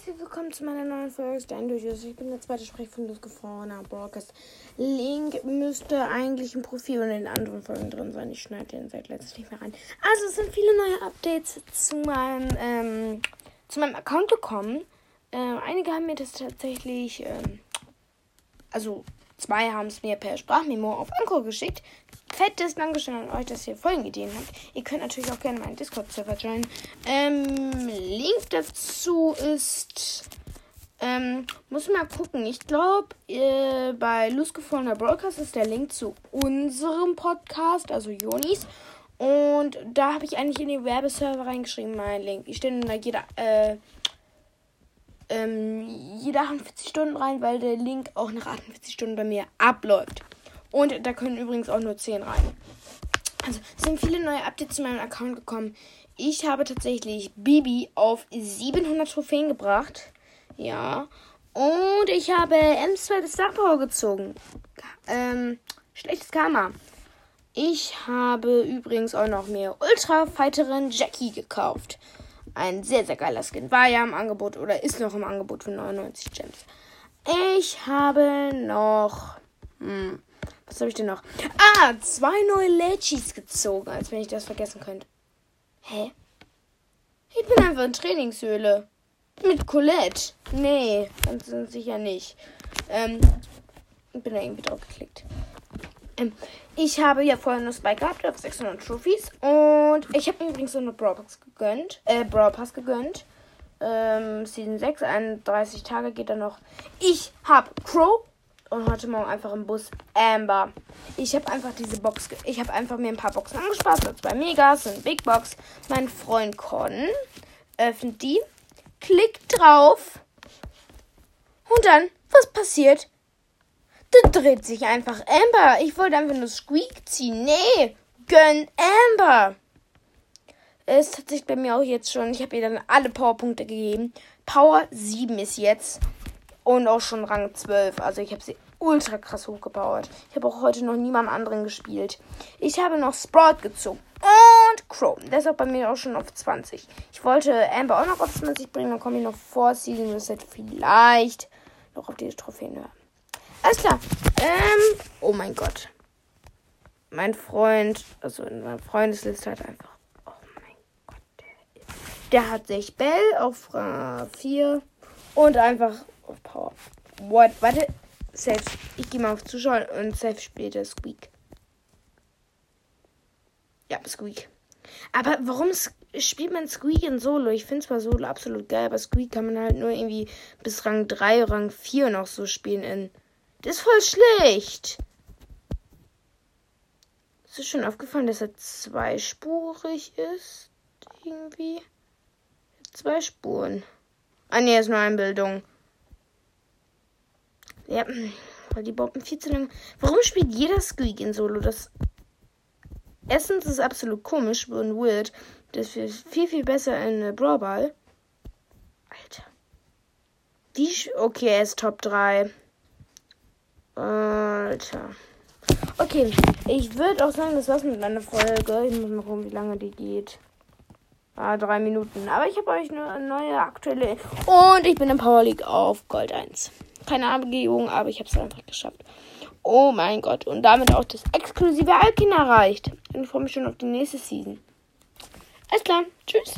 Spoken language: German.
herzlich willkommen zu meiner neuen Folge Stein durch. Ich bin der zweite Sprecher von Losgefrorener Broadcast. Link müsste eigentlich im Profil und in den anderen Folgen drin sein. Ich schneide den seit letztes nicht mehr rein. Also es sind viele neue Updates zu meinem, ähm, zu meinem Account gekommen. Ähm, einige haben mir das tatsächlich, ähm, also zwei haben es mir per Sprachmemo auf Anchor geschickt fettes Dankeschön an euch, dass ihr Folgenideen habt. Ihr könnt natürlich auch gerne meinen Discord-Server joinen. Ähm, Link dazu ist. Ähm, muss mal gucken. Ich glaube, äh, bei Losgefallener Broadcast ist der Link zu unserem Podcast, also Jonis. Und da habe ich eigentlich in den Werbeserver reingeschrieben, meinen Link. Ich stelle da jeder, äh, ähm, jede 48 Stunden rein, weil der Link auch nach 48 Stunden bei mir abläuft. Und da können übrigens auch nur 10 rein. Also es sind viele neue Updates zu meinem Account gekommen. Ich habe tatsächlich Bibi auf 700 Trophäen gebracht. Ja. Und ich habe M2 das Star Power gezogen. Ähm, schlechtes Karma. Ich habe übrigens auch noch mehr Ultra Fighterin Jackie gekauft. Ein sehr, sehr geiler Skin. War ja im Angebot oder ist noch im Angebot für 99 Gems. Ich habe noch. Hm, was habe ich denn noch? Ah, zwei neue Legis gezogen, als wenn ich das vergessen könnte. Hä? Ich bin einfach in Trainingshöhle. Mit Colette. Nee, ganz sicher nicht. Ähm, ich bin da irgendwie drauf geklickt. Ähm, ich habe ja vorhin nur Spike gehabt auf 600 Trophies. Und ich habe mir übrigens so eine Brawl Pass gegönnt. Äh, Brawl Pass gegönnt. Ähm, Season 6, 31 Tage geht da noch. Ich habe Crow, und heute Morgen einfach im Bus Amber. Ich habe einfach diese Box, ich habe einfach mir ein paar Boxen angespart, so zwei Megas und Big Box. Mein Freund Con öffnet die, klickt drauf und dann, was passiert? Da dreht sich einfach Amber. Ich wollte einfach nur Squeak ziehen. Nee, gönn Amber. Es hat sich bei mir auch jetzt schon, ich habe ihr dann alle Powerpunkte gegeben. Power 7 ist jetzt und auch schon Rang 12. Also ich habe sie ultra krass hochgebaut. Ich habe auch heute noch niemand anderen gespielt. Ich habe noch Sprout gezogen. Und Chrome. Der ist auch bei mir auch schon auf 20. Ich wollte Amber auch noch auf 20 bringen. Dann komme ich noch vor Season Reset vielleicht noch auf diese Trophäen hören. Alles klar. Ähm, oh mein Gott. Mein Freund, also in meiner Freundesliste hat einfach. Der, der hat sich Bell auf 4 und einfach auf Power. What? Warte. Safe. Ich gehe mal auf Zuschauen und safe später Squeak. Ja, Squeak. Aber warum spielt man Squeak in Solo? Ich finde zwar Solo absolut geil, aber Squeak kann man halt nur irgendwie bis Rang 3, Rang 4 noch so spielen in. Das ist voll schlecht. Ist dir schon aufgefallen, dass er zweispurig ist? Irgendwie. Zwei Spuren. Ah, ne, ist nur Einbildung. Ja, weil die Bomben viel zu lang. Warum spielt jeder Squeak in Solo? Das. Erstens ist absolut komisch und weird. Das ist viel, viel besser in äh, Brawl Ball. Alter. Wie. Okay, er ist Top 3. Alter. Okay, ich würde auch sagen, das war's mit meiner Folge. Ich muss mal gucken, wie lange die geht. Ah, drei Minuten. Aber ich habe euch eine neue aktuelle. Und ich bin in Power League auf Gold 1 keine Abgebung, aber ich habe es einfach geschafft. Oh mein Gott. Und damit auch das exklusive Alkin erreicht. Ich freue mich schon auf die nächste Season. Alles klar. Tschüss.